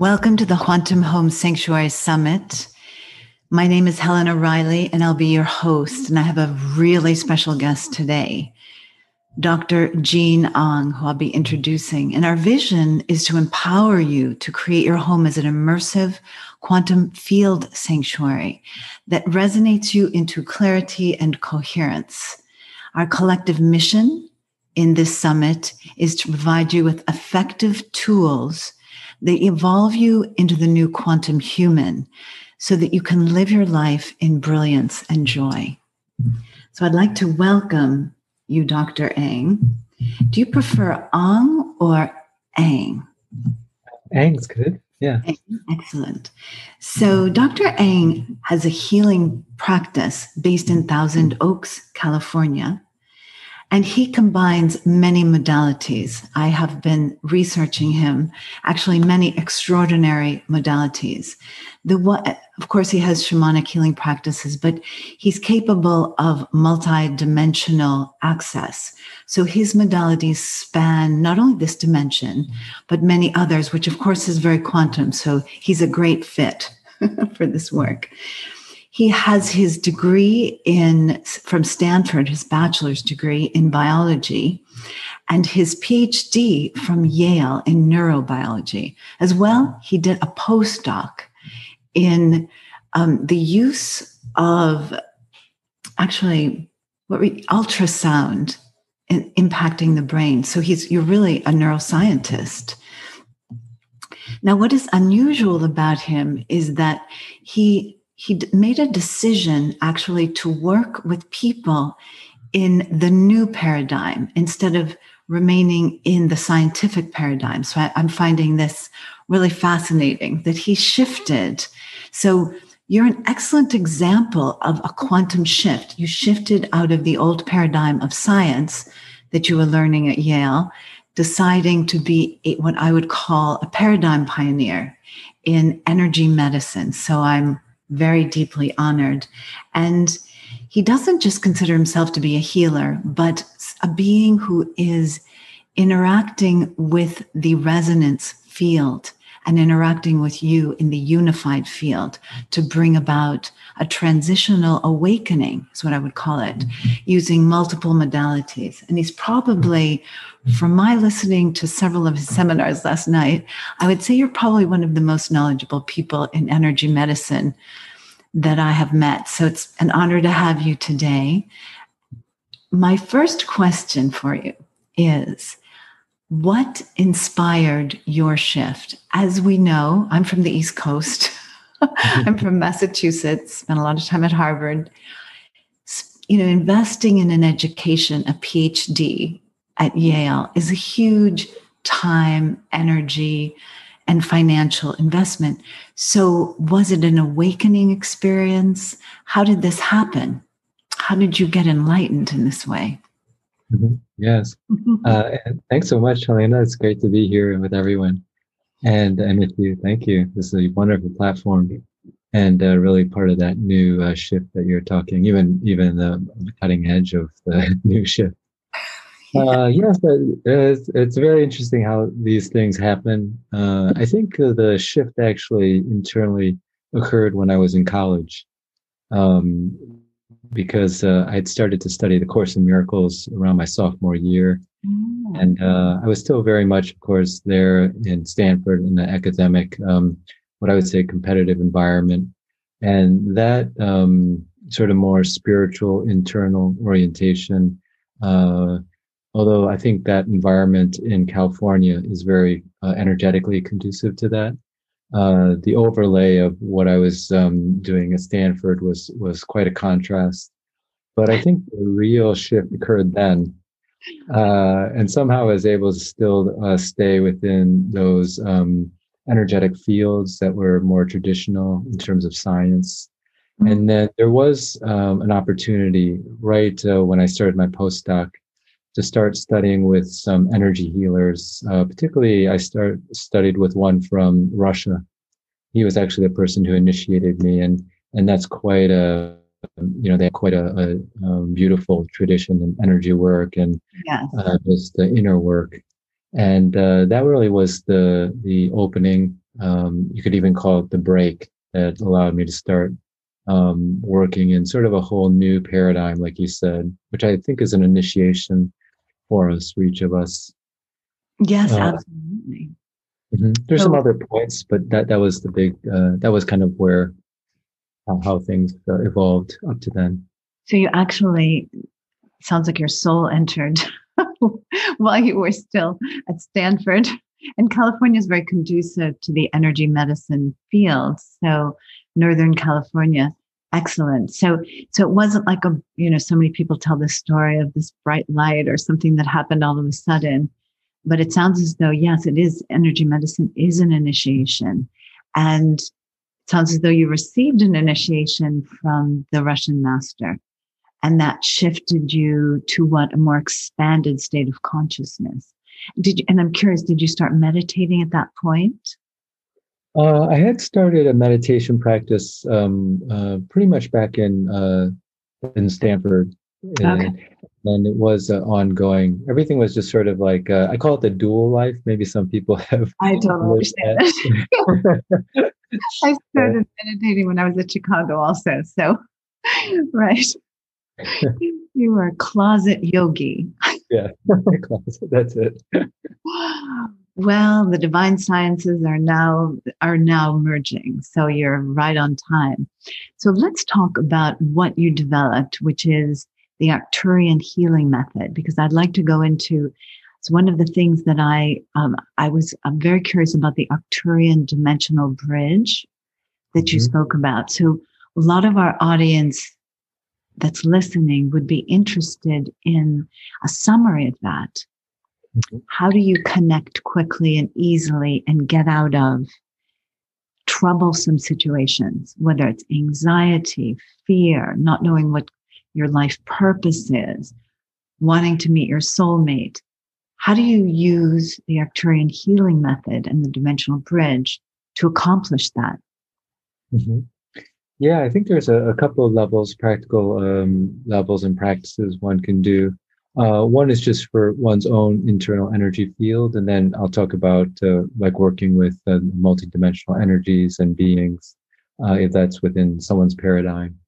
Welcome to the Quantum Home Sanctuary Summit. My name is Helen O'Reilly, and I'll be your host. And I have a really special guest today, Dr. Jean Ong, who I'll be introducing. And our vision is to empower you to create your home as an immersive quantum field sanctuary that resonates you into clarity and coherence. Our collective mission in this summit is to provide you with effective tools they evolve you into the new quantum human so that you can live your life in brilliance and joy. So I'd like to welcome you, Dr. Ang. Do you prefer Ang or Ang? Ang's good. Yeah. Excellent. So Dr. Ang has a healing practice based in Thousand Oaks, California. And he combines many modalities. I have been researching him, actually, many extraordinary modalities. The of course, he has shamanic healing practices, but he's capable of multi-dimensional access. So his modalities span not only this dimension, but many others, which of course is very quantum. So he's a great fit for this work. He has his degree in from Stanford, his bachelor's degree in biology, and his PhD from Yale in neurobiology. As well, he did a postdoc in um, the use of actually what we, ultrasound in, impacting the brain. So he's you're really a neuroscientist. Now, what is unusual about him is that he he made a decision actually to work with people in the new paradigm instead of remaining in the scientific paradigm. So I, am finding this really fascinating that he shifted. So you're an excellent example of a quantum shift. You shifted out of the old paradigm of science that you were learning at Yale, deciding to be a, what I would call a paradigm pioneer in energy medicine. So I'm very deeply honored. And he doesn't just consider himself to be a healer, but a being who is interacting with the resonance field and interacting with you in the unified field to bring about a transitional awakening, is what I would call it, mm-hmm. using multiple modalities. And he's probably, from my listening to several of his seminars last night, I would say you're probably one of the most knowledgeable people in energy medicine that I have met. So it's an honor to have you today. My first question for you is what inspired your shift? As we know, I'm from the East Coast. I'm from Massachusetts, spent a lot of time at Harvard. You know, investing in an education, a PhD at Yale is a huge time, energy, and financial investment. So, was it an awakening experience? How did this happen? How did you get enlightened in this way? Mm-hmm. Yes. uh, thanks so much, Helena. It's great to be here with everyone and and with you. Thank you. This is a wonderful platform and uh, really part of that new uh, shift that you're talking, even even the cutting edge of the new shift. Uh, yes, it's, it's very interesting how these things happen. Uh, I think the shift actually internally occurred when I was in college. Um, because uh, I'd started to study the Course in Miracles around my sophomore year. Mm. And uh, I was still very much, of course, there in Stanford in the academic, um, what I would say, competitive environment. And that um, sort of more spiritual, internal orientation, uh, although I think that environment in California is very uh, energetically conducive to that. Uh, the overlay of what I was um, doing at Stanford was was quite a contrast. But I think the real shift occurred then, uh, and somehow I was able to still uh, stay within those um, energetic fields that were more traditional in terms of science. Mm-hmm. And then there was um, an opportunity right uh, when I started my postdoc to start studying with some energy healers. Uh, particularly, I start studied with one from Russia. He was actually the person who initiated me, and and that's quite a you know they have quite a, a um, beautiful tradition in energy work and yes. uh, just the inner work, and uh, that really was the the opening um, you could even call it the break that allowed me to start um, working in sort of a whole new paradigm, like you said, which I think is an initiation for us, for each of us. Yes, uh, absolutely. Mm-hmm. There's so, some other points, but that that was the big. Uh, that was kind of where how, how things uh, evolved up to then. So you actually sounds like your soul entered while you were still at Stanford. And California is very conducive to the energy medicine field. So Northern California, excellent. So so it wasn't like a you know so many people tell this story of this bright light or something that happened all of a sudden. But it sounds as though yes, it is energy medicine is an initiation, and it sounds as though you received an initiation from the Russian master and that shifted you to what a more expanded state of consciousness did you, and i'm curious did you start meditating at that point uh, i had started a meditation practice um, uh, pretty much back in uh, in stanford and, okay. and it was uh, ongoing everything was just sort of like uh, i call it the dual life maybe some people have i don't understand i started meditating when i was at chicago also so right you are a closet yogi. yeah, closet. That's it. Well, the divine sciences are now are now merging, so you're right on time. So let's talk about what you developed, which is the Arcturian healing method, because I'd like to go into. It's one of the things that I um, I was I'm very curious about the Arcturian dimensional bridge that mm-hmm. you spoke about. So a lot of our audience that's listening would be interested in a summary of that. Mm-hmm. How do you connect quickly and easily and get out of troublesome situations, whether it's anxiety, fear, not knowing what your life purpose is, wanting to meet your soulmate? How do you use the Arcturian healing method and the dimensional bridge to accomplish that? Mm-hmm. Yeah, I think there's a, a couple of levels, practical um, levels and practices one can do. Uh, one is just for one's own internal energy field, and then I'll talk about uh, like working with uh, multidimensional energies and beings, uh, if that's within someone's paradigm.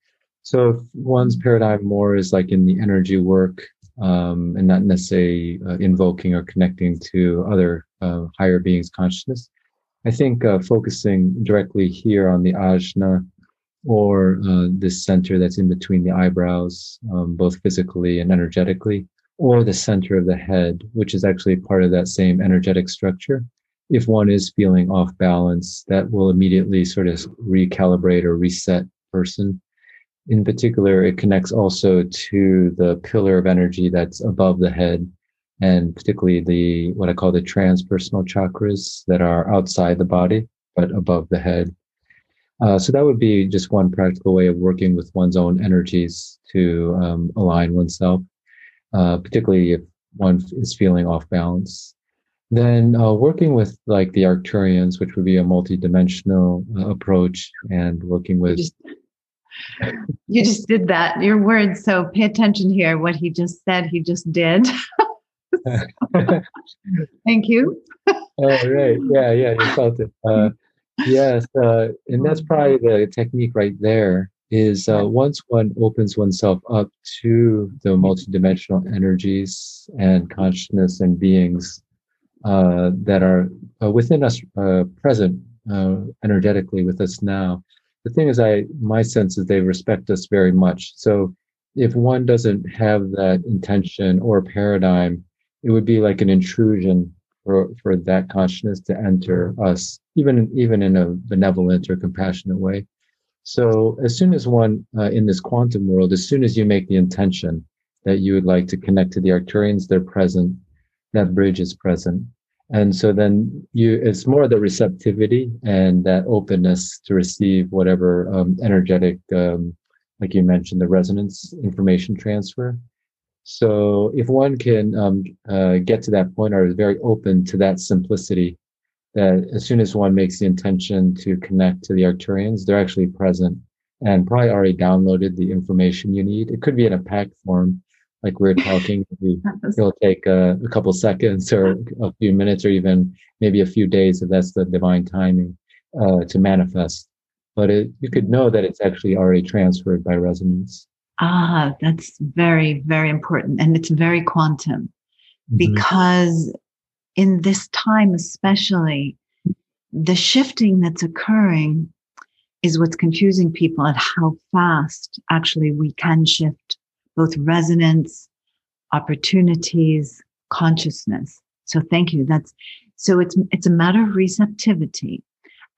So if one's paradigm more is like in the energy work um, and not necessarily uh, invoking or connecting to other uh, higher beings' consciousness, I think focusing directly here on the ajna or this center that's in between the eyebrows, um, both physically and energetically, or the center of the head, which is actually part of that same energetic structure. If one is feeling off balance, that will immediately sort of recalibrate or reset person. In particular, it connects also to the pillar of energy that's above the head, and particularly the what I call the transpersonal chakras that are outside the body but above the head. Uh, so that would be just one practical way of working with one's own energies to um, align oneself, uh, particularly if one is feeling off balance. Then uh, working with like the Arcturians, which would be a multi-dimensional uh, approach, and working with. You just, you just did that. Your words. So pay attention here. What he just said, he just did. Thank you. oh, right. Yeah, yeah, you felt it. Uh, yes, uh, and that's probably the technique right there. Is uh, once one opens oneself up to the multidimensional energies and consciousness and beings uh, that are uh, within us, uh, present uh, energetically with us now. The thing is, I my sense is they respect us very much. So if one doesn't have that intention or paradigm, it would be like an intrusion for, for that consciousness to enter us, even even in a benevolent or compassionate way. So as soon as one uh, in this quantum world, as soon as you make the intention that you would like to connect to the Arcturians, they're present. That bridge is present. And so then you, it's more the receptivity and that openness to receive whatever um, energetic, um, like you mentioned, the resonance information transfer so if one can um, uh, get to that point or is very open to that simplicity, that as soon as one makes the intention to connect to the Arcturians, they're actually present and probably already downloaded the information you need. It could be in a packed form, like we're talking, it'll take a, a couple seconds or a few minutes or even maybe a few days if that's the divine timing uh, to manifest. But it, you could know that it's actually already transferred by resonance. Ah, that's very, very important. And it's very quantum mm-hmm. because in this time, especially, the shifting that's occurring is what's confusing people at how fast actually we can shift both resonance, opportunities, consciousness. So thank you. That's so it's it's a matter of receptivity.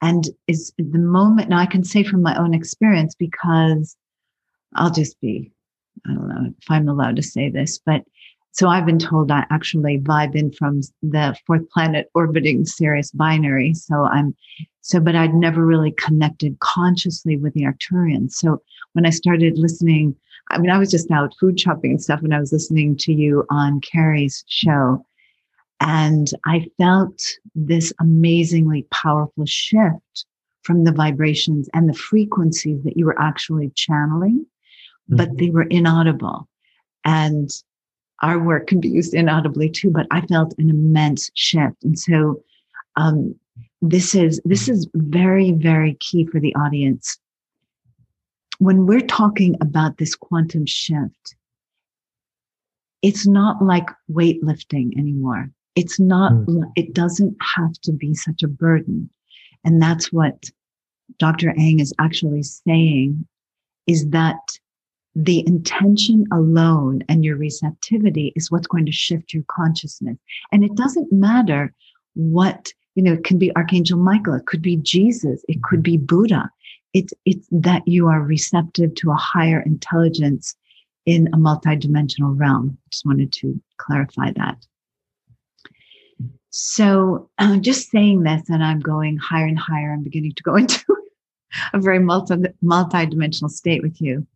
And is the moment now I can say from my own experience because I'll just be, I don't know if I'm allowed to say this, but so I've been told I actually vibe in from the fourth planet orbiting Sirius binary. So I'm so, but I'd never really connected consciously with the Arcturians. So when I started listening, I mean, I was just out food shopping and stuff, and I was listening to you on Carrie's show. And I felt this amazingly powerful shift from the vibrations and the frequencies that you were actually channeling, mm-hmm. but they were inaudible. And our work can be used inaudibly too, but I felt an immense shift. And so um, this is this is very, very key for the audience. When we're talking about this quantum shift, it's not like weightlifting anymore. It's not, mm. it doesn't have to be such a burden. And that's what Dr. Eng is actually saying is that the intention alone and your receptivity is what's going to shift your consciousness. And it doesn't matter what, you know, it can be Archangel Michael, it could be Jesus, it could be Buddha. It's, it's that you are receptive to a higher intelligence in a multidimensional realm. Just wanted to clarify that. So, uh, just saying this, and I'm going higher and higher, I'm beginning to go into a very multi multi-dimensional state with you.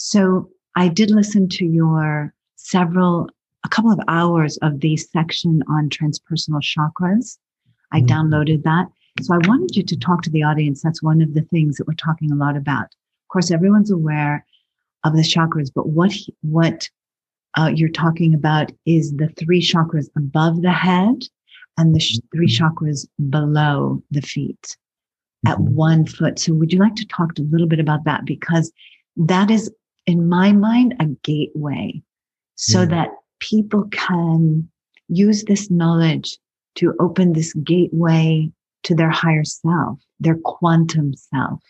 So I did listen to your several, a couple of hours of the section on transpersonal chakras. I mm-hmm. downloaded that. So I wanted you to talk to the audience. That's one of the things that we're talking a lot about. Of course, everyone's aware of the chakras, but what, what uh, you're talking about is the three chakras above the head and the sh- three mm-hmm. chakras below the feet at mm-hmm. one foot. So would you like to talk a little bit about that? Because that is in my mind, a gateway so mm. that people can use this knowledge to open this gateway to their higher self, their quantum self,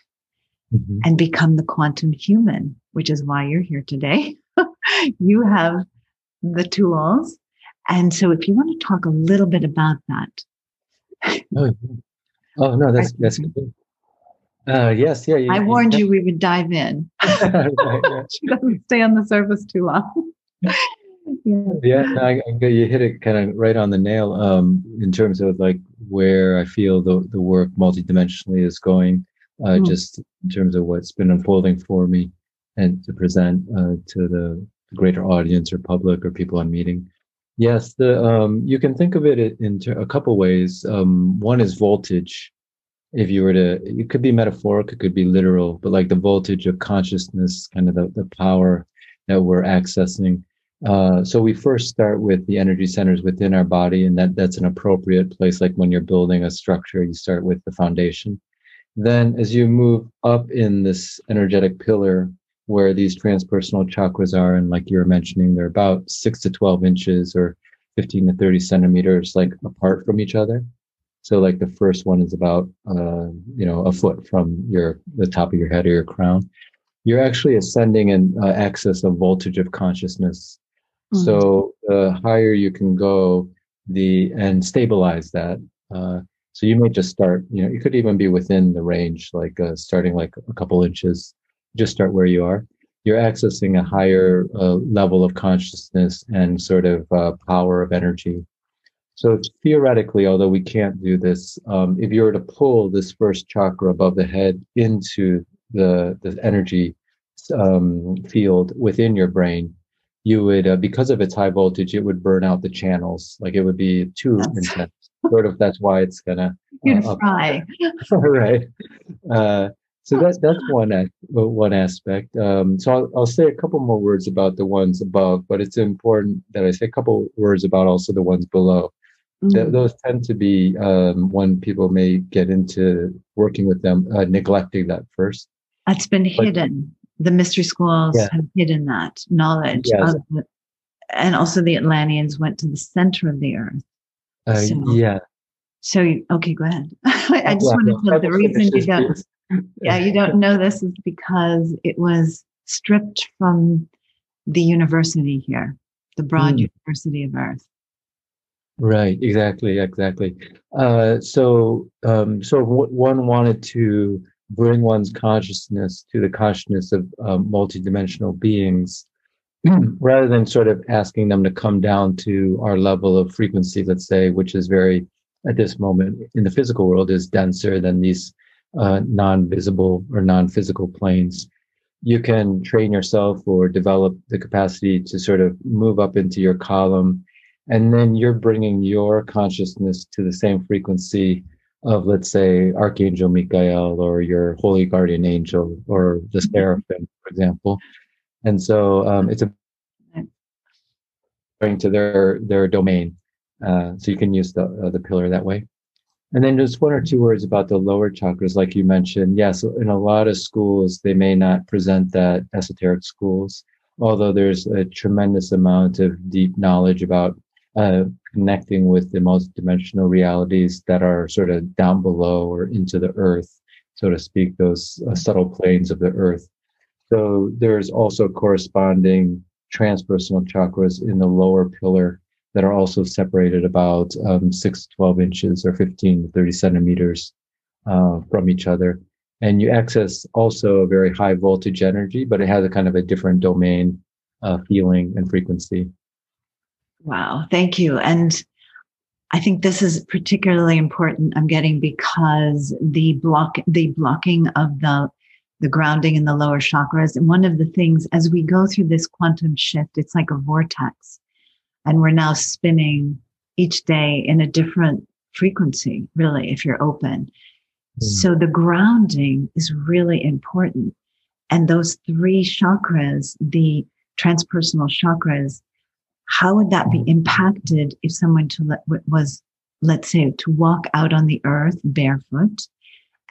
mm-hmm. and become the quantum human, which is why you're here today. you have the tools. And so if you want to talk a little bit about that. Oh, oh no, that's, that's good. Uh, yes, yeah. You, I warned you, you we would dive in. right, she doesn't stay on the surface too long. yeah, yeah no, I, I, you hit it kind of right on the nail um, in terms of like where I feel the, the work multidimensionally is going, uh, mm. just in terms of what's been unfolding for me and to present uh, to the, greater audience or public or people I'm meeting. Yes, the um, you can think of it in a couple ways. Um, one is voltage, if you were to it could be metaphorical it could be literal but like the voltage of consciousness kind of the, the power that we're accessing. Uh, so we first start with the energy centers within our body and that that's an appropriate place like when you're building a structure you start with the foundation. Then as you move up in this energetic pillar where these transpersonal chakras are and like you were mentioning they're about 6 to 12 inches or 15 to 30 centimeters like apart from each other so like the first one is about uh, you know a foot from your the top of your head or your crown. You're actually ascending an uh, excess of voltage of consciousness. Mm-hmm. So the higher you can go, the and stabilize that. Uh, so you may just start. You know, you could even be within the range, like uh, starting like a couple inches. Just start where you are. You're accessing a higher uh, level of consciousness and sort of uh, power of energy so theoretically, although we can't do this, um, if you were to pull this first chakra above the head into the the energy um, field within your brain, you would, uh, because of its high voltage, it would burn out the channels. Like it would be too that's intense. sort of that's why it's gonna uh, fry. right. Uh, so that's that's one one aspect. Um, so I'll, I'll say a couple more words about the ones above, but it's important that I say a couple words about also the ones below. Mm-hmm. Th- those tend to be um, when people may get into working with them, uh, neglecting that first. That's been but, hidden. The mystery schools yeah. have hidden that knowledge. Yes. The, and also the Atlanteans went to the center of the earth. Uh, so, yeah. So, okay, go ahead. I just want to tell the reason you don't, yeah, you don't know this is because it was stripped from the university here, the Broad mm. University of Earth. Right, exactly, exactly. Uh, so, um, so one wanted to bring one's consciousness to the consciousness of um, multidimensional beings, rather than sort of asking them to come down to our level of frequency, let's say, which is very at this moment in the physical world is denser than these uh, non-visible or non-physical planes you can train yourself or develop the capacity to sort of move up into your column and then you're bringing your consciousness to the same frequency of let's say archangel michael or your holy guardian angel or the mm-hmm. seraphim for example and so um, it's a going to their their domain uh, so you can use the uh, the pillar that way and then just one or two words about the lower chakras, like you mentioned. Yes, in a lot of schools, they may not present that esoteric schools, although there's a tremendous amount of deep knowledge about uh, connecting with the multidimensional realities that are sort of down below or into the earth, so to speak, those uh, subtle planes of the earth. So there's also corresponding transpersonal chakras in the lower pillar that are also separated about um, 6 to 12 inches or 15 to 30 centimeters uh, from each other. And you access also a very high voltage energy, but it has a kind of a different domain uh, feeling and frequency. Wow, thank you. And I think this is particularly important. I'm getting because the block, the blocking of the the grounding in the lower chakras. And one of the things as we go through this quantum shift, it's like a vortex and we're now spinning each day in a different frequency, really, if you're open. Mm. So the grounding is really important. And those three chakras, the transpersonal chakras, how would that be impacted if someone to let, was, let's say, to walk out on the earth barefoot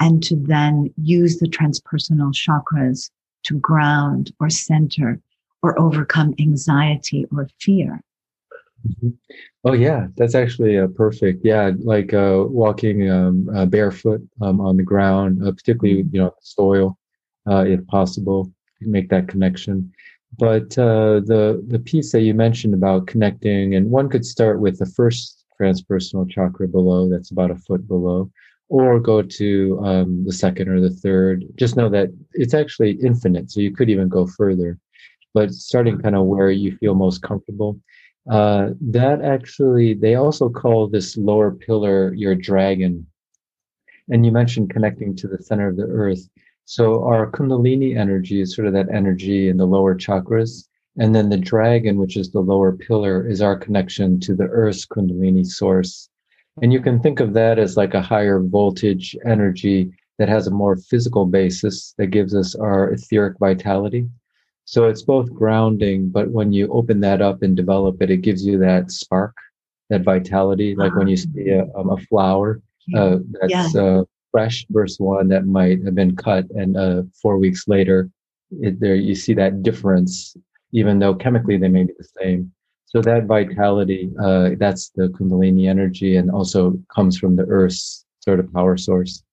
and to then use the transpersonal chakras to ground or center or overcome anxiety or fear? Mm-hmm. Oh yeah, that's actually a perfect. Yeah, like uh, walking um, uh, barefoot um, on the ground, uh, particularly mm-hmm. you know soil, uh, if possible, make that connection. But uh, the the piece that you mentioned about connecting, and one could start with the first transpersonal chakra below, that's about a foot below, or go to um, the second or the third. Just know that it's actually infinite, so you could even go further. But starting kind of where you feel most comfortable uh, that actually, they also call this lower pillar your dragon. And you mentioned connecting to the center of the earth. So our Kundalini energy is sort of that energy in the lower chakras. And then the dragon, which is the lower pillar, is our connection to the earth's Kundalini source. And you can think of that as like a higher voltage energy that has a more physical basis that gives us our etheric vitality. So it's both grounding, but when you open that up and develop it, it gives you that spark, that vitality. Like when you ah. see a, um, a flower uh, that's yeah. uh, fresh versus one that might have been cut, and uh, four weeks later, it, there you see that difference, even though chemically they may be the same. So that vitality, uh, that's the Kundalini energy, and also comes from the Earth's sort of power source,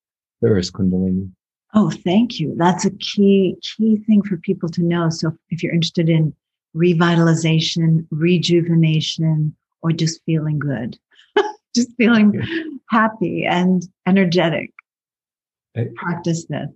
the Earth's Kundalini. Oh, thank you. That's a key key thing for people to know. So if you're interested in revitalization, rejuvenation, or just feeling good, just feeling happy and energetic, practice this.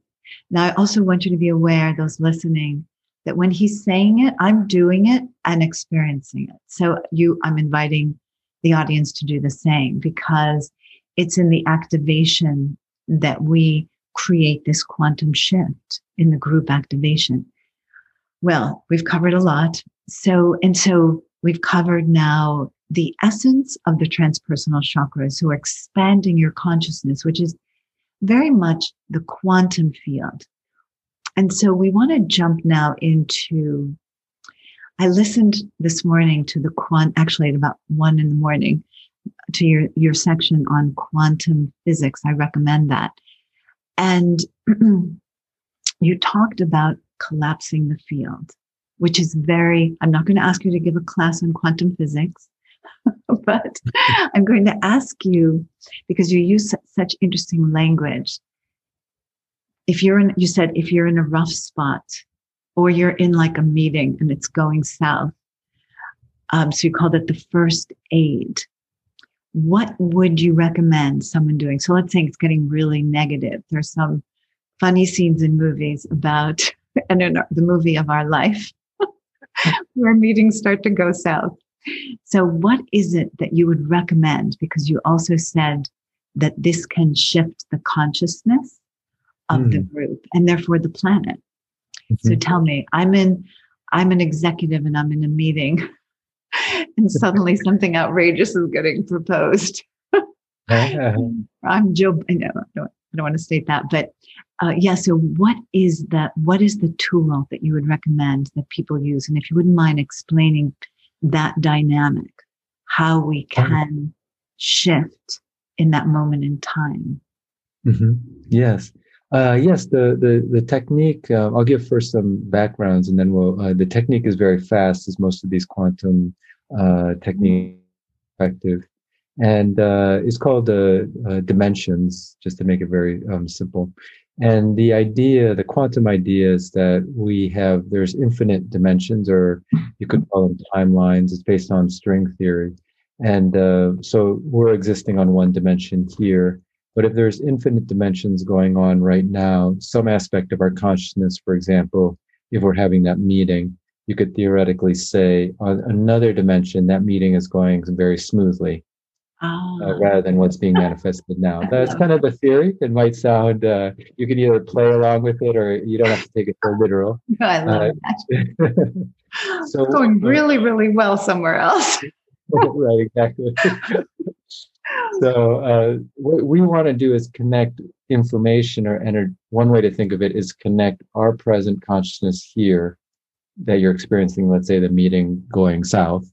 Now, I also want you to be aware, those listening, that when he's saying it, I'm doing it and experiencing it. So you, I'm inviting the audience to do the same because it's in the activation that we create this quantum shift in the group activation? Well, we've covered a lot. So, and so we've covered now the essence of the transpersonal chakras who are expanding your consciousness, which is very much the quantum field. And so we want to jump now into. I listened this morning to the quant, actually at about one in the morning, to your, your section on quantum physics. I recommend that. And you talked about collapsing the field, which is very, I'm not going to ask you to give a class on quantum physics, but I'm going to ask you because you use such interesting language. If you're in, you said if you're in a rough spot or you're in like a meeting and it's going south, um, so you called it the first aid. What would you recommend someone doing? So let's say it's getting really negative. There's some funny scenes in movies about, and in the movie of our life, where meetings start to go south. So, what is it that you would recommend? Because you also said that this can shift the consciousness of mm. the hmm. group and therefore the planet. Mm-hmm. So tell me, I'm in, I'm an executive and I'm in a meeting, and suddenly something outrageous is getting proposed. I'm Joe. I know I don't, I don't want to state that, but uh, yeah. So, what is that? What is the tool that you would recommend that people use? And if you wouldn't mind explaining that dynamic, how we can shift in that moment in time. Mm-hmm. Yes. Uh, yes, the the the technique. Uh, I'll give first some backgrounds, and then we'll. Uh, the technique is very fast, as most of these quantum uh, techniques effective, and uh, it's called the uh, dimensions, just to make it very um, simple. And the idea, the quantum idea is that we have, there's infinite dimensions, or you could call them timelines. It's based on string theory. And uh, so we're existing on one dimension here. But if there's infinite dimensions going on right now, some aspect of our consciousness, for example, if we're having that meeting, you could theoretically say on another dimension, that meeting is going very smoothly oh. uh, rather than what's being manifested now. That's kind of the theory. It might sound uh, you can either play along with it or you don't have to take it so literal. I love uh, that. so it's going really, really well somewhere else. right, exactly. so uh, what we want to do is connect information or energy. One way to think of it is connect our present consciousness here that you're experiencing, let's say the meeting going south,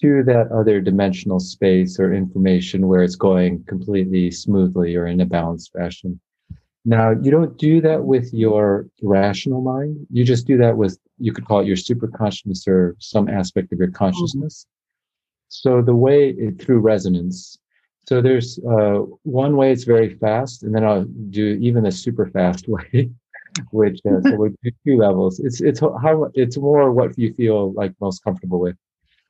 to that other dimensional space or information where it's going completely smoothly or in a balanced fashion. Now, you don't do that with your rational mind. You just do that with, you could call it your super consciousness or some aspect of your consciousness. So the way it, through resonance. So there's uh, one way it's very fast, and then I'll do even the super fast way, which uh, so we do two levels. It's it's how it's more what you feel like most comfortable with.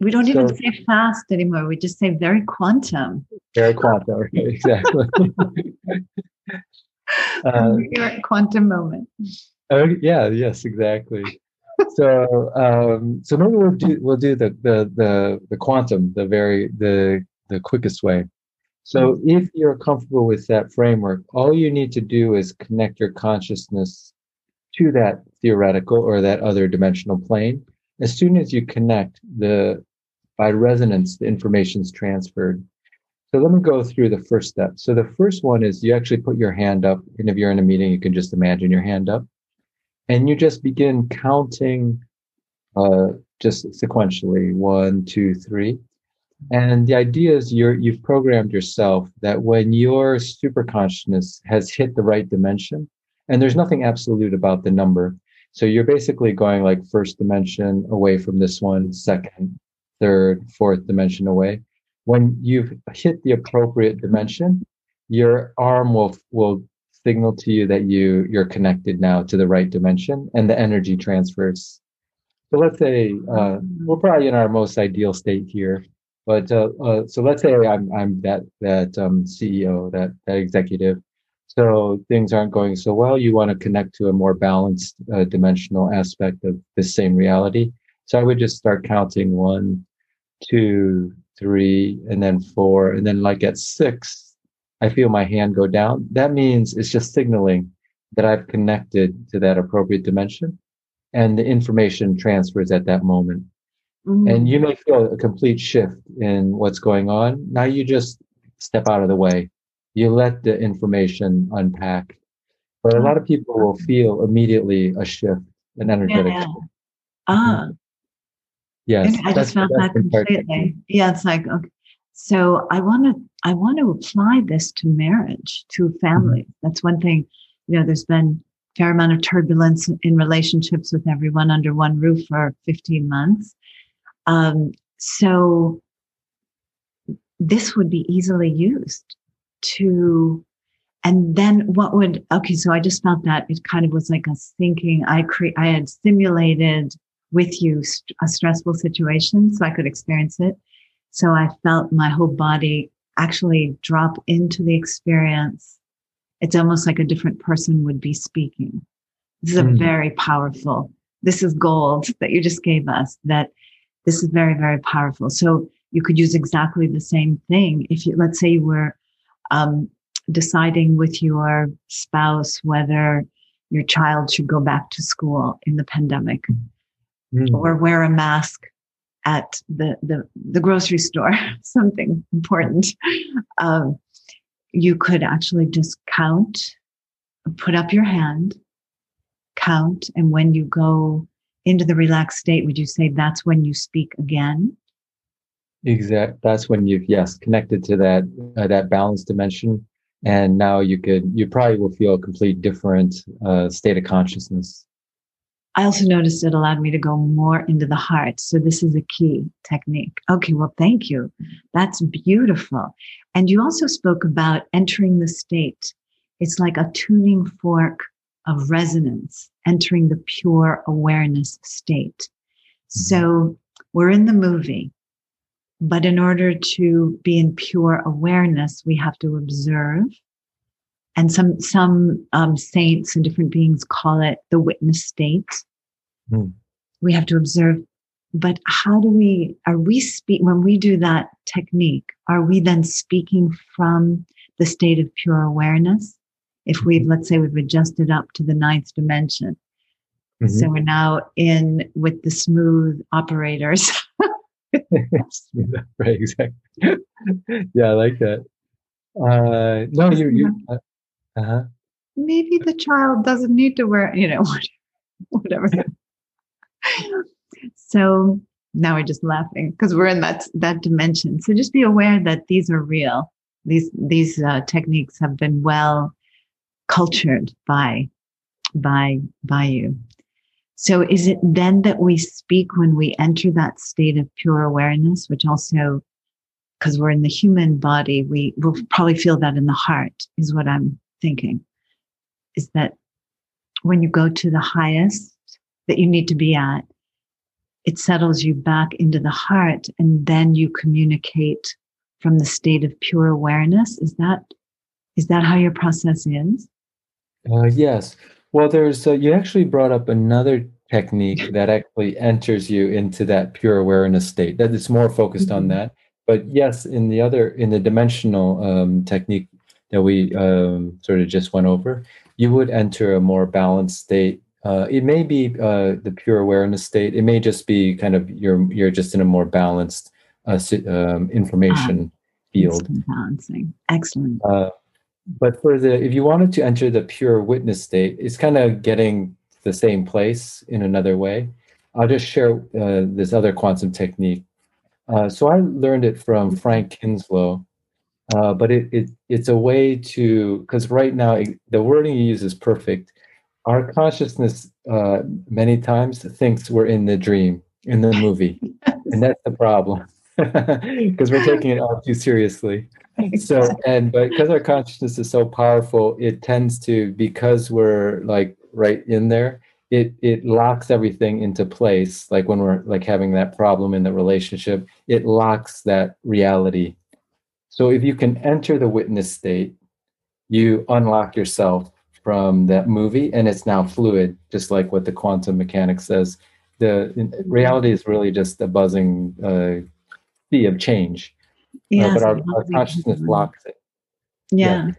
We don't so, even say fast anymore. We just say very quantum. Very quantum, exactly. uh, quantum moment. Oh yeah, yes, exactly. so um, so maybe we'll do we'll do the the the the quantum, the very the the quickest way. So mm-hmm. if you're comfortable with that framework, all you need to do is connect your consciousness to that theoretical or that other dimensional plane. As soon as you connect the by resonance, the information is transferred. So let me go through the first step. So the first one is you actually put your hand up. And if you're in a meeting, you can just imagine your hand up. And you just begin counting uh, just sequentially one, two, three. And the idea is you're, you've programmed yourself that when your super consciousness has hit the right dimension, and there's nothing absolute about the number. So you're basically going like first dimension away from this one, second, third, fourth dimension away. When you've hit the appropriate dimension, your arm will will signal to you that you you're connected now to the right dimension, and the energy transfers. So let's say uh, we're probably in our most ideal state here, but uh, uh, so let's say I'm I'm that that um, CEO, that that executive. So things aren't going so well. You want to connect to a more balanced uh, dimensional aspect of the same reality. So I would just start counting one, two, three, and then four. And then like at six, I feel my hand go down. That means it's just signaling that I've connected to that appropriate dimension and the information transfers at that moment. Mm-hmm. And you may feel a complete shift in what's going on. Now you just step out of the way. You let the information unpack. but a lot of people will feel immediately a shift, an energetic Yeah. shift. Ah, Yes, I just felt that completely. Yeah, it's like okay. So I want to I want to apply this to marriage, to family. That's one thing. You know, there's been a fair amount of turbulence in relationships with everyone under one roof for 15 months. Um, so this would be easily used to and then what would okay so i just felt that it kind of was like a thinking i create i had simulated with you st- a stressful situation so i could experience it. So i felt my whole body actually drop into the experience. It's almost like a different person would be speaking. This is a Mm. very powerful this is gold that you just gave us that this is very very powerful. So you could use exactly the same thing if you let's say you were um, deciding with your spouse whether your child should go back to school in the pandemic. Mm. Or wear a mask at the the, the grocery store something important um, you could actually just count put up your hand count and when you go into the relaxed state would you say that's when you speak again Exact. That's when you've yes connected to that uh, that balance dimension, and now you could you probably will feel a complete different uh, state of consciousness. I also noticed it allowed me to go more into the heart. So this is a key technique. Okay, well, thank you. That's beautiful. And you also spoke about entering the state. It's like a tuning fork of resonance, entering the pure awareness state. So we're in the movie, but in order to be in pure awareness, we have to observe. And some some um, saints and different beings call it the witness state. Hmm. We have to observe. But how do we are we speak when we do that technique? Are we then speaking from the state of pure awareness? If we've let's say we've adjusted up to the ninth dimension, Mhm. so we're now in with the smooth operators. right. Exactly. yeah, I like that. Uh, no, you you. Uh huh. maybe the child doesn't need to wear, you know, whatever. so now we're just laughing because we're in that that dimension. So just be aware that these are real. These these uh, techniques have been well cultured by by by you. So is it then that we speak when we enter that state of pure awareness, which also because we're in the human body, we will probably feel that in the heart, is what I'm thinking. Is that when you go to the highest that you need to be at, it settles you back into the heart, and then you communicate from the state of pure awareness. Is that is that how your process is? Uh, yes. Well, there's uh, you actually brought up another technique that actually enters you into that pure awareness state. That is more focused on Mhm. that. But yes, in the other in the dimensional um, technique that we um, sort of just went over, you would enter a more balanced state. Uh, it may be uh, the pure awareness state. It may just be kind of you're you're just in a more balanced uh, um, information field. Balancing. Excellent. Uh, but for the if you wanted to enter the pure witness state, it's kind of getting the same place in another way. I'll just share uh, this other quantum technique. Uh, so I learned it from Frank Kinslow, uh, but it, it it's a way to because right now it, the wording you use is perfect. Our consciousness uh, many times thinks we're in the dream in the movie, and that's the problem because we're taking it all too seriously so and but because our consciousness is so powerful it tends to because we're like right in there it it locks everything into place like when we're like having that problem in the relationship it locks that reality so if you can enter the witness state you unlock yourself from that movie and it's now fluid just like what the quantum mechanics says the reality is really just a buzzing uh, sea of change uh, but our, our consciousness blocks locks it. Yeah.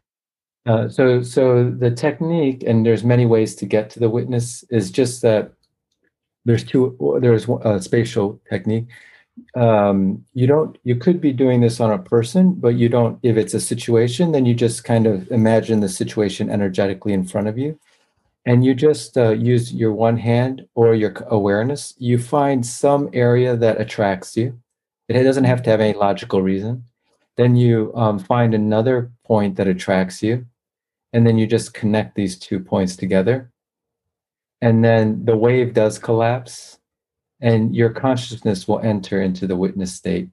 Uh, so, so the technique, and there's many ways to get to the witness, is just that there's two. There's a spatial technique. Um, you don't you could be doing this on a person but you don't if it's a situation then you just kind of imagine the situation energetically in front of you. And you just uh, use your one hand or your awareness. You find some area that attracts you. It doesn't have to have any logical reason. Then you um, find another point that attracts you. And then you just connect these two points together. And then the wave does collapse and your consciousness will enter into the witness state.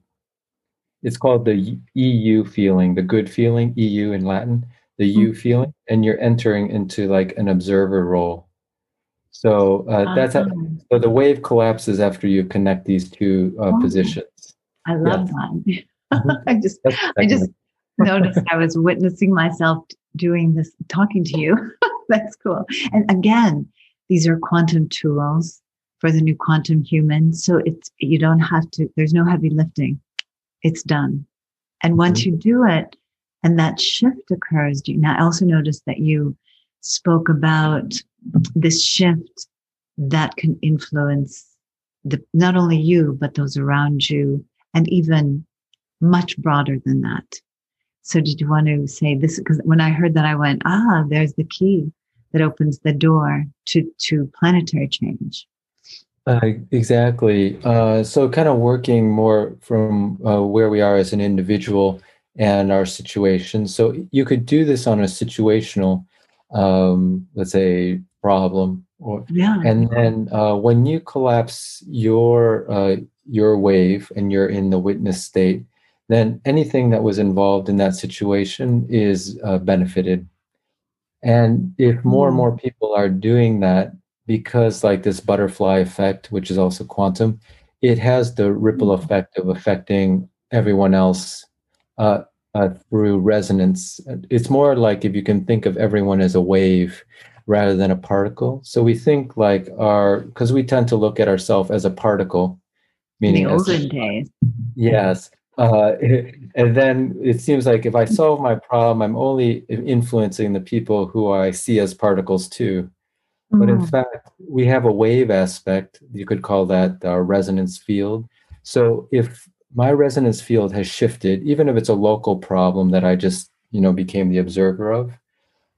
It's called the EU feeling, the good feeling, EU in Latin, the U mm-hmm. feeling, and you're entering into like an observer role. So uh, that's how, so the wave collapses after you connect these two uh, positions. I love that. Mm-hmm. I just I just noticed I was witnessing myself doing this, talking to you. that's cool. And again, these are quantum tools for the new quantum human. So it's, you don't have to, there's no heavy lifting. It's done. And once mm-hmm. you do it and that shift occurs, do you now I also noticed that you spoke about this shift that can influence the, not only you, but those around you and even much broader than that. So did you want to say this? Because when I heard that, I went, ah, there's the key that opens the door to, to planetary change. Uh, exactly. Uh, so, kind of working more from uh, where we are as an individual and our situation. So, you could do this on a situational, um, let's say, problem. Or, yeah. And then uh, when you collapse your uh, your wave and you're in the witness state, then anything that was involved in that situation is uh, benefited. And if more and mm. more people are doing that, because like this butterfly effect, which is also quantum, it has the ripple mm-hmm. effect of affecting everyone else uh, uh, through resonance. It's more like if you can think of everyone as a wave rather than a particle. So we think like our because we tend to look at ourselves as a particle, meaning in the olden days. Yes. Uh, and then it seems like if I solve my problem, I'm only influencing the people who I see as particles too. But in mm. fact, we have a wave aspect. You could call that our resonance field. So if my resonance field has shifted, even if it's a local problem that I just, you know, became the observer of,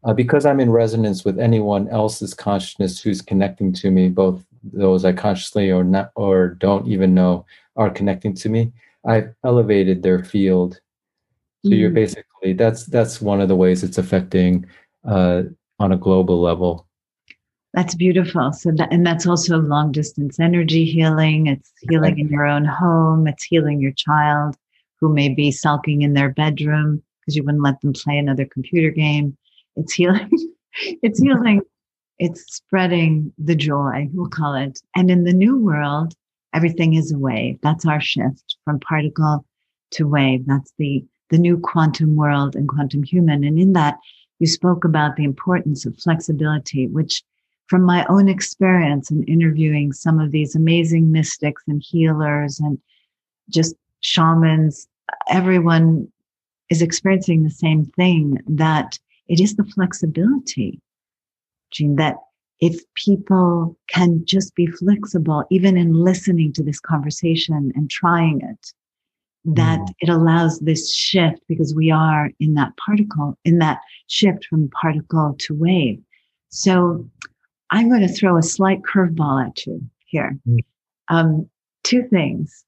uh, because I'm in resonance with anyone else's consciousness who's connecting to me, both those I consciously or not or don't even know are connecting to me, I've elevated their field. So mm. you're basically that's that's one of the ways it's affecting uh, on a global level. That's beautiful. So that, and that's also long distance energy healing. It's healing in your own home. It's healing your child who may be sulking in their bedroom because you wouldn't let them play another computer game. It's healing. it's healing. It's spreading the joy, we'll call it. And in the new world, everything is a wave. That's our shift from particle to wave. That's the, the new quantum world and quantum human. And in that, you spoke about the importance of flexibility, which from my own experience in interviewing some of these amazing mystics and healers and just shamans, everyone is experiencing the same thing that it is the flexibility, Gene, that if people can just be flexible, even in listening to this conversation and trying it, that mm. it allows this shift because we are in that particle, in that shift from particle to wave. So I'm going to throw a slight curveball at you here. Mm. Um, two things.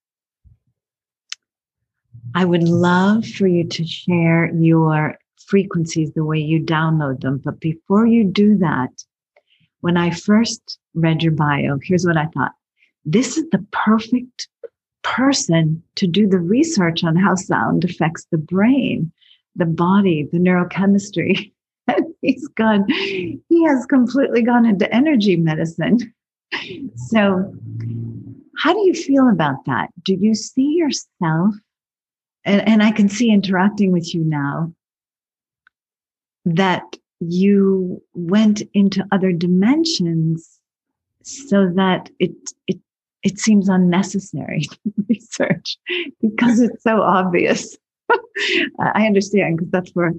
I would love for you to share your frequencies the way you download them. But before you do that, when I first read your bio, here's what I thought. This is the perfect person to do the research on how sound affects the brain, the body, the neurochemistry. he's gone, he has completely gone into energy medicine. So, how do you feel about that? Do you see yourself? And, and I can see interacting with you now that you went into other dimensions so that it it it seems unnecessary research because it's so obvious. I understand because that's where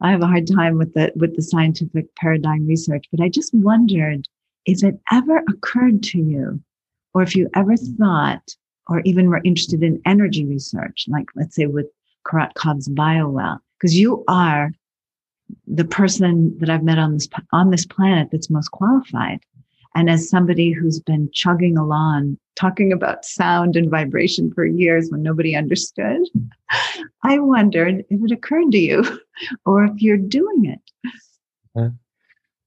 I have a hard time with the with the scientific paradigm research, but I just wondered if it ever occurred to you, or if you ever thought, or even were interested in energy research, like let's say with Karat Korotkov's BioWell, because you are the person that I've met on this on this planet that's most qualified. And as somebody who's been chugging along, talking about sound and vibration for years when nobody understood, I wondered if it occurred to you or if you're doing it. Uh,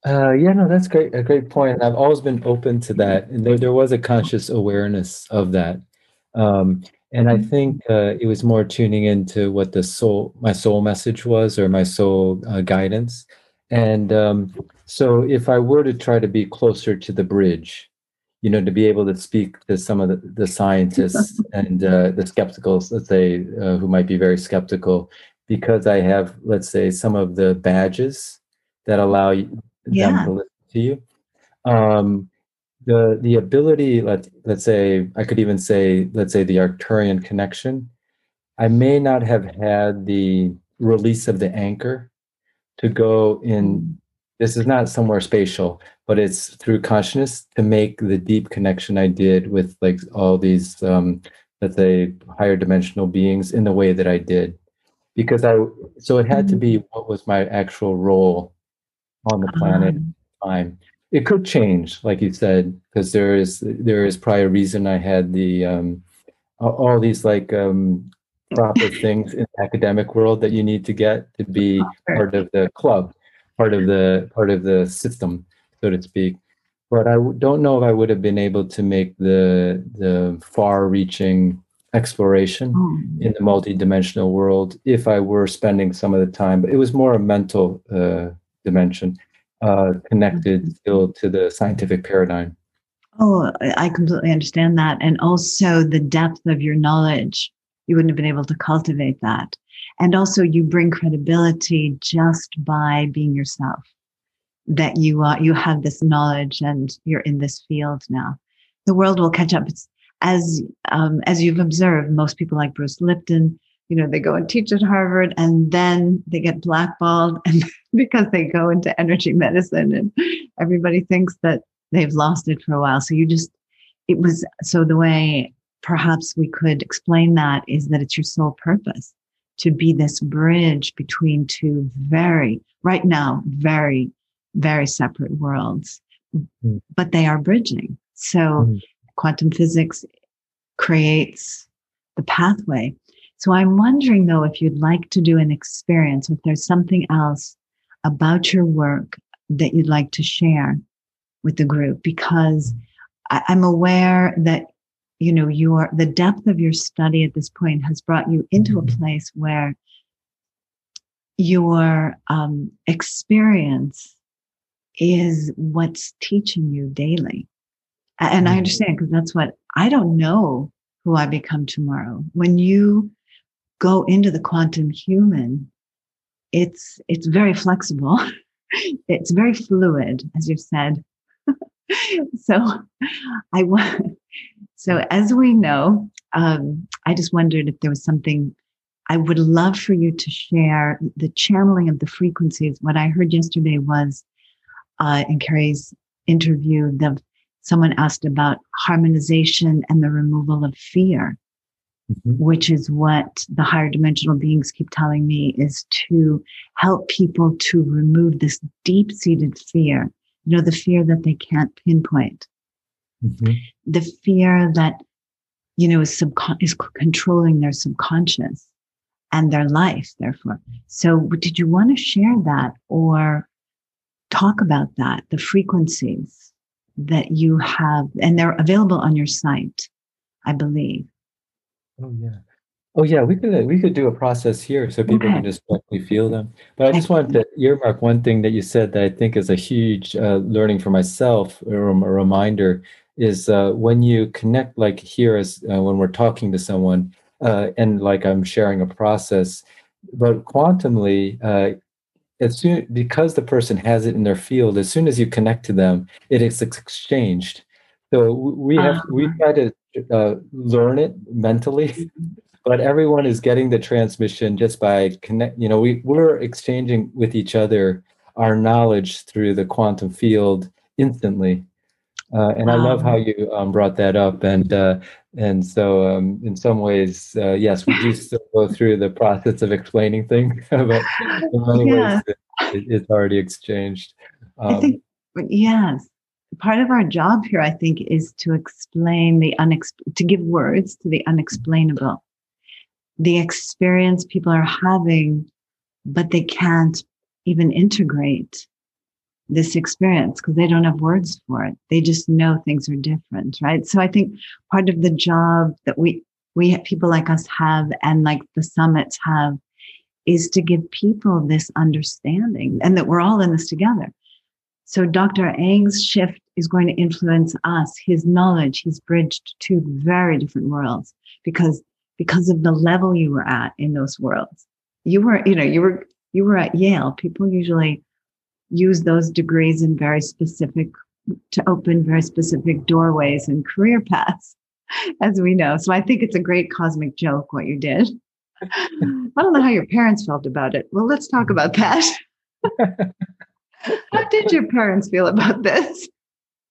uh, yeah, no, that's great. A great point. I've always been open to that, and there, there was a conscious awareness of that. Um, and I think uh, it was more tuning into what the soul, my soul message was, or my soul uh, guidance. And um, so, if I were to try to be closer to the bridge, you know, to be able to speak to some of the, the scientists and uh, the skepticals, let's say, uh, who might be very skeptical, because I have, let's say, some of the badges that allow them yeah. to listen to you. Um, the the ability let let's say i could even say let's say the arcturian connection i may not have had the release of the anchor to go in this is not somewhere spatial but it's through consciousness to make the deep connection i did with like all these um let's say higher dimensional beings in the way that i did. Because i so it had to be mm-hmm. what was my actual role on the planet um, time. It could change, like you said, because there is there is probably a reason I had the um, all these like um, proper things in the academic world that you need to get to be part of the club, part of the part of the system, so to speak. But I don't know if I would have been able to make the the far-reaching exploration mm. in the multi-dimensional world if I were spending some of the time. But it was more a mental uh, dimension uh, connected mm-hmm. still to the scientific paradigm. Oh, I completely understand that. And also the depth of your knowledge, you wouldn't have been able to cultivate that. And also, you bring credibility just by being yourself. That you uh, you have this knowledge and you're in this field now. The world will catch up. It's, as um, as you've observed, most people like Bruce Lipton, you know, they go and teach at Harvard and then they get blackballed and because they go into energy medicine and everybody thinks that they've lost it for a while. So you just, it was, so the way perhaps we could explain that is that it's your sole purpose to be this bridge between two very, right now, very, very separate worlds, mm. but they are bridging. So mm. quantum physics creates the pathway. So I'm wondering though, if you'd like to do an experience, if there's something else about your work that you'd like to share with the group because I, am aware that you know your the depth of your study at this point has brought you into a mm-hmm. place where your um, experience is what's teaching you daily and i mm-hmm. understand because that's what i don't know who i become tomorrow when you go into the quantum human it's it's very flexible. it's very fluid, as you've said. so I want. So as we know, um, I just wondered if there was something I would love for you to share the channeling of the frequencies. What I heard yesterday was uh, in Carrie's interview, the someone asked about harmonization and the removal of fear mm-hmm. which is what the higher dimensional beings keep telling me is to help people to remove this deep seated fear. You know, the fear that they can't pinpoint, mm-hmm. the fear that, you know, is, subcon- is controlling their subconscious and their life, therefore. So, did you want to share that or talk about that, the frequencies that you have, and they're available on your site, I believe. Oh yeah. Oh yeah, we could we could do a process here so people okay. can just directly feel them. But I just wanted to earmark one thing that you said that I think is a huge uh, learning for myself or a reminder is uh, when you connect like here as uh, when we're talking to someone uh, and like I'm sharing a process, but quantumly uh, as soon because the person has it in their field, as soon as you connect to them, it is exchanged. So we have uh-huh. we try to uh, learn it mentally, mm-hmm. but everyone is getting the transmission just by connect. You know, we we're exchanging with each other our knowledge through the quantum field instantly. Uh, and I love how you um, brought that up. And uh, and so, um, in some ways, uh, yes, we do still go through the process of explaining things, but in many yeah. ways, it, it's already exchanged. Um, I think, yes. Part of our job here, I think, is to explain the unex- to give words to the unexplainable, the experience people are having, but they can't even integrate this experience because they don't have words for it. They just know things are different, right? So I think part of the job that we we people like us have and like the summits have is to give people this understanding and that we're all in this together. So Dr. Eng's shift is going to influence us. His knowledge, he's bridged two very different worlds because because of the level you were at in those worlds. You were, you know, you were you were at Yale. People usually use those degrees in very specific to open very specific doorways and career paths as we know. So i think it's a great cosmic joke what you did. I don't know how your parents felt about it. Well let's talk about that. How did your parents feel about this?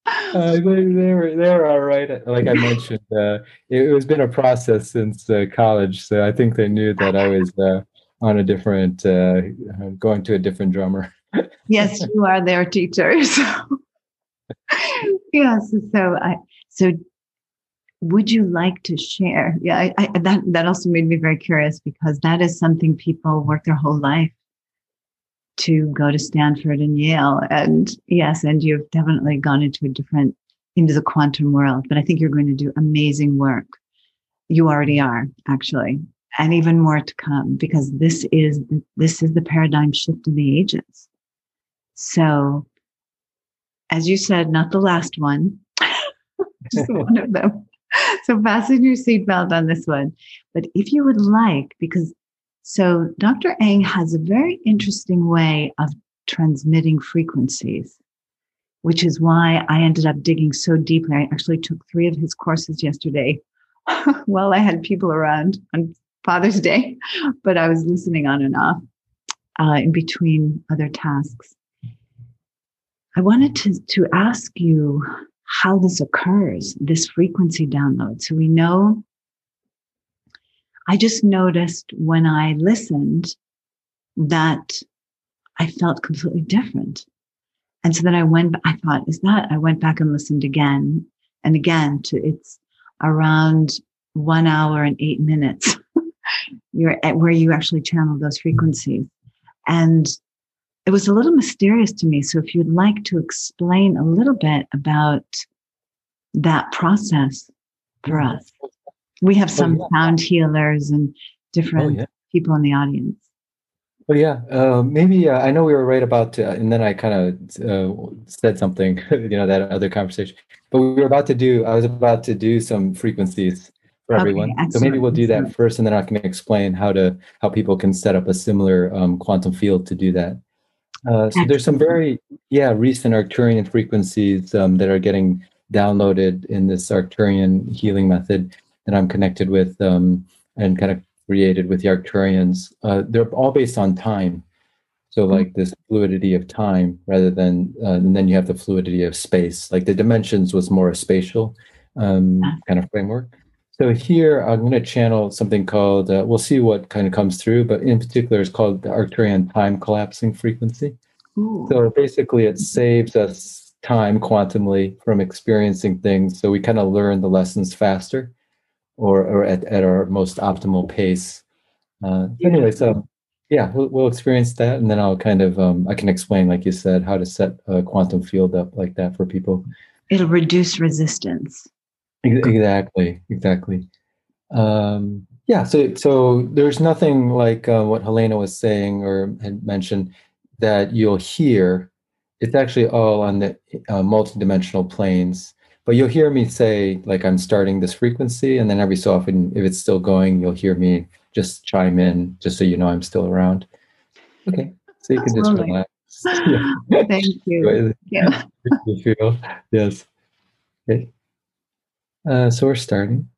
Uh, they, they, were they were all right. Like I mentioned, uh, it, it, has been a process since uh, college, so I think they knew that I was uh, on a different, uh, going to a different drummer yes, you are their teacher. So yes, so I so would you like to share? Yeah, I, I, that that also made me very curious because that is something people work their whole life to go to Stanford and Yale, and yes, and you've definitely gone into a different into the quantum world. But I think you're going to do amazing work. You already are actually, and even more to come because this is this is the paradigm shift of the ages. So, as you said, not the last one, just one of them. So, fasten your seatbelt on this one. But if you would like, because so Dr. Eng has a very interesting way of transmitting frequencies, which is why I ended up digging so deeply. I actually took three of his courses yesterday while I had people around on Father's Day, but I was listening on and off uh, in between other tasks. I wanted to, to ask you how this occurs, this frequency download. So we know, I just noticed when I listened that I felt completely different. And so then I went, I thought, is that, I went back and listened again and again to, it's around one hour and eight minutes. You're at where you actually channel those frequencies. And it was a little mysterious to me. So if you'd like to explain a little bit about that process for mm-hmm. us. We have oh, some oh, yeah. sound healers and different oh, yeah. people in the audience. Oh yeah, uh, maybe uh, I know we were right about to, and then I kind of uh, said something, you know, that other conversation. But we were about to do. I was about to do some frequencies for okay, everyone. Excellent. So maybe we'll do that first, and then I can explain how to how people can set up a similar um, quantum field to do that. Uh, so there's some very yeah recent Arcturian frequencies um, that are getting downloaded in this Arcturian healing method that I'm connected with um, and kind of created with the Arcturians. Uh, they're all based on time. So mm-hmm. like this fluidity of time rather than uh, and then you have the fluidity of space. Like the dimensions was more a spatial um, kind of framework. So here I'm going to channel something called, uh, we'll see what kind of comes through, but in particular it's called the Arcturian time collapsing frequency. Ooh. So basically it saves us time quantumly from experiencing things. So we kind of learn the lessons faster or, or at, at our most optimal pace. Uh, anyway, so yeah, we'll, we'll, experience that. And then I'll kind of, um, I can explain, like you said, how to set a quantum field up like that for people. It'll reduce resistance. Exactly, exactly. Um, yeah, so so there's nothing like uh, what Helena was saying or had mentioned that you'll hear. It's actually all on the uh, multidimensional planes. But you'll hear me say like I'm starting this frequency, and then every so often, if it's still going, you'll hear me just chime in, just so you know I'm still around. Okay, so you can just relax. yeah. Thank you. yeah. you feel yes. Okay. Uh, so we're starting.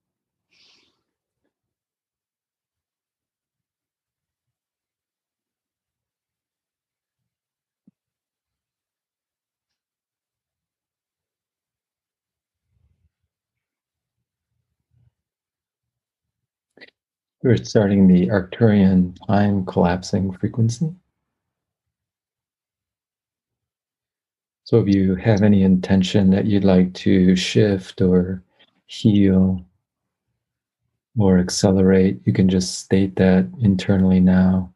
We're starting the Arcturian time collapsing frequency. So if you have any intention that you'd like to shift or heal or accelerate, you can just state that internally now.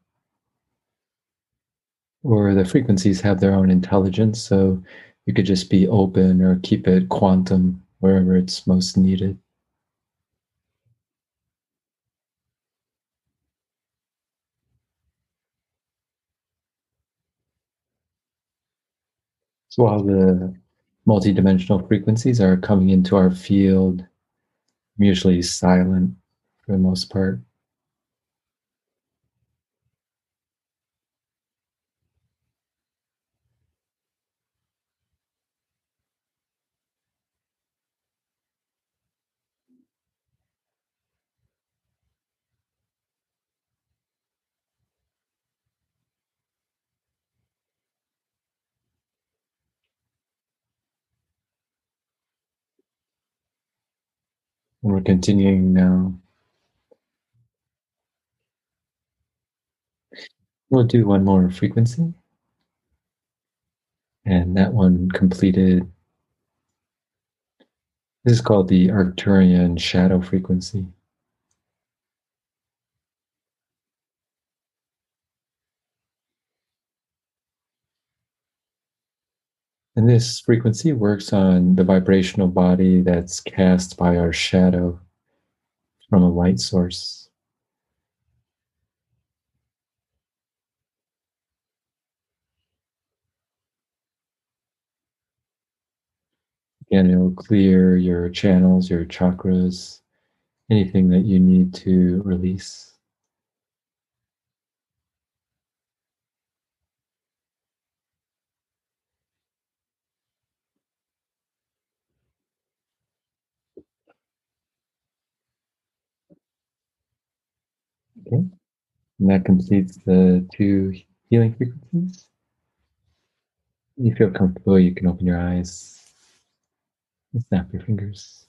Or the frequencies have their own intelligence, so you could just be open or keep it quantum wherever it's most needed. So while the multidimensional frequencies are coming into our field, usually silent for the most part. And we're continuing now. We'll do one more frequency. And that one completed. This is called the Arcturian shadow frequency. And this frequency works on the vibrational body that's cast by our shadow from a light source. Again, it'll clear your channels, your chakras, anything that you need to release. Okay. And that completes the two healing frequencies. If You feel comfortable, you can open your eyes and snap your fingers.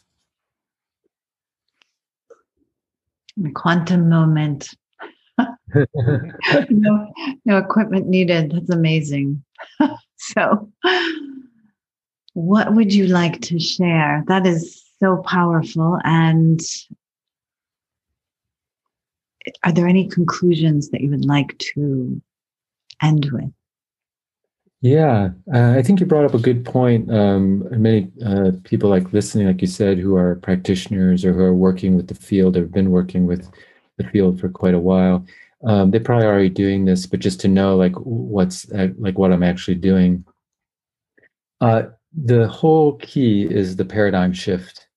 The quantum moment. no, no equipment needed. That's amazing. so, what would you like to share? That is so powerful. And are there any conclusions that you would like to end with? Yeah, uh, I think you brought up a good point. Um, many uh, people like listening, like you said, who are practitioners or who are working with the field or have been working with the field for quite a while. Um, they're probably already doing this, but just to know like what's uh, like what I'm actually doing. Uh, the whole key is the paradigm shift.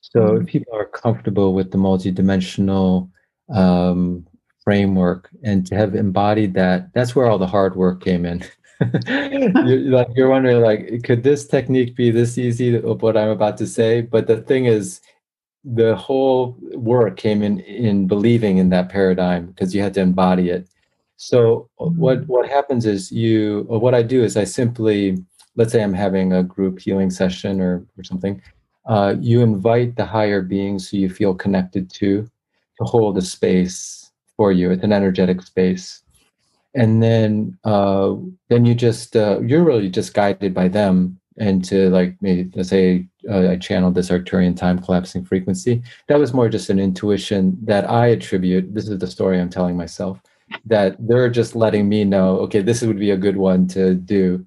So mm-hmm. if people are comfortable with the multidimensional um, framework and to have embodied that that's where all the hard work came in. You're, like, you're wondering like could this technique be this easy of what i'm about to say? But the thing is the whole work came in in believing in that paradigm because you had to embody it. So mm-hmm. what what happens is you what i do is i simply let's say i'm having a group healing session or or something uh, you invite the higher beings who you feel connected to to hold a space for you. It's an energetic space. And then uh, then you just uh, you're really just guided by them and to like maybe let's say uh, I channeled this Arcturian time collapsing frequency. That was more just an intuition that I attribute. This is the story I'm telling myself that they're just letting me know. Okay, this would be a good one to do,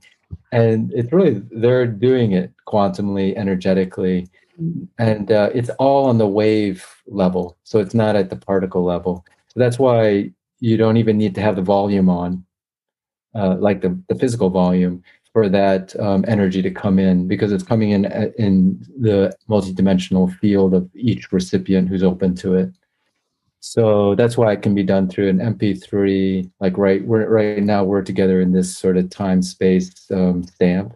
and it's really they're doing it quantumly, energetically, and uh, it's all on the wave level so it's not at the particle level. So that's why you don't even need to have the volume on uh, like the, the physical volume for that um, energy to come in because it's coming in uh, in the multidimensional field of each recipient who's open to it. So that's why it can be done through an mp3 like right we're right now we're together in this sort of time space um, stamp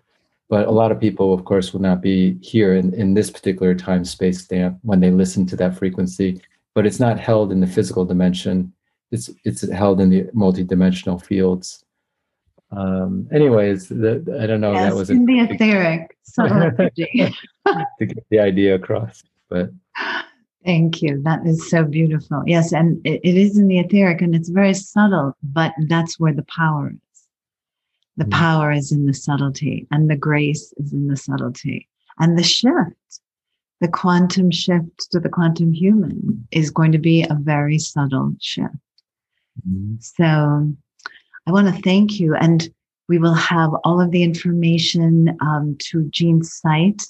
but a lot of people, of course, will not be here in, in this particular time space stamp when they listen to that frequency. But it's not held in the physical dimension. It's it's held in the multidimensional fields. Um, anyways, the, I don't know. Yes, that was in the etheric to get the idea across, but Thank you. That is so beautiful. Yes, and it, it is in the etheric and it's very subtle, but that's where the power is. The mm. power is in the subtlety, and the grace is in the subtlety. And the shift, the quantum shift to the quantum human, is going to be a very subtle shift. Mm. So I want to thank you. And we will have all of the information um, to Gene's site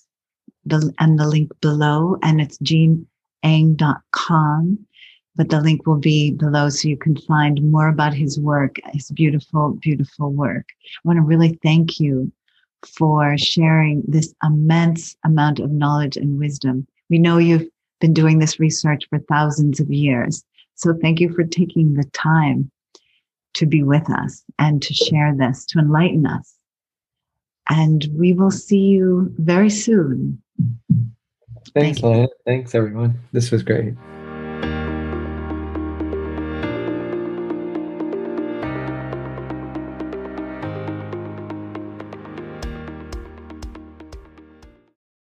the, and the link below. And it's geneeng.com but the link will be below so you can find more about his work, his beautiful, beautiful work. I want to really thank you for sharing this immense amount of knowledge and wisdom. We know you've been doing this research for thousands of years. So thank you for taking the time to be with us and to share this, to enlighten us. And we will see you very soon. Thanks, Thank Thanks, everyone. This was great.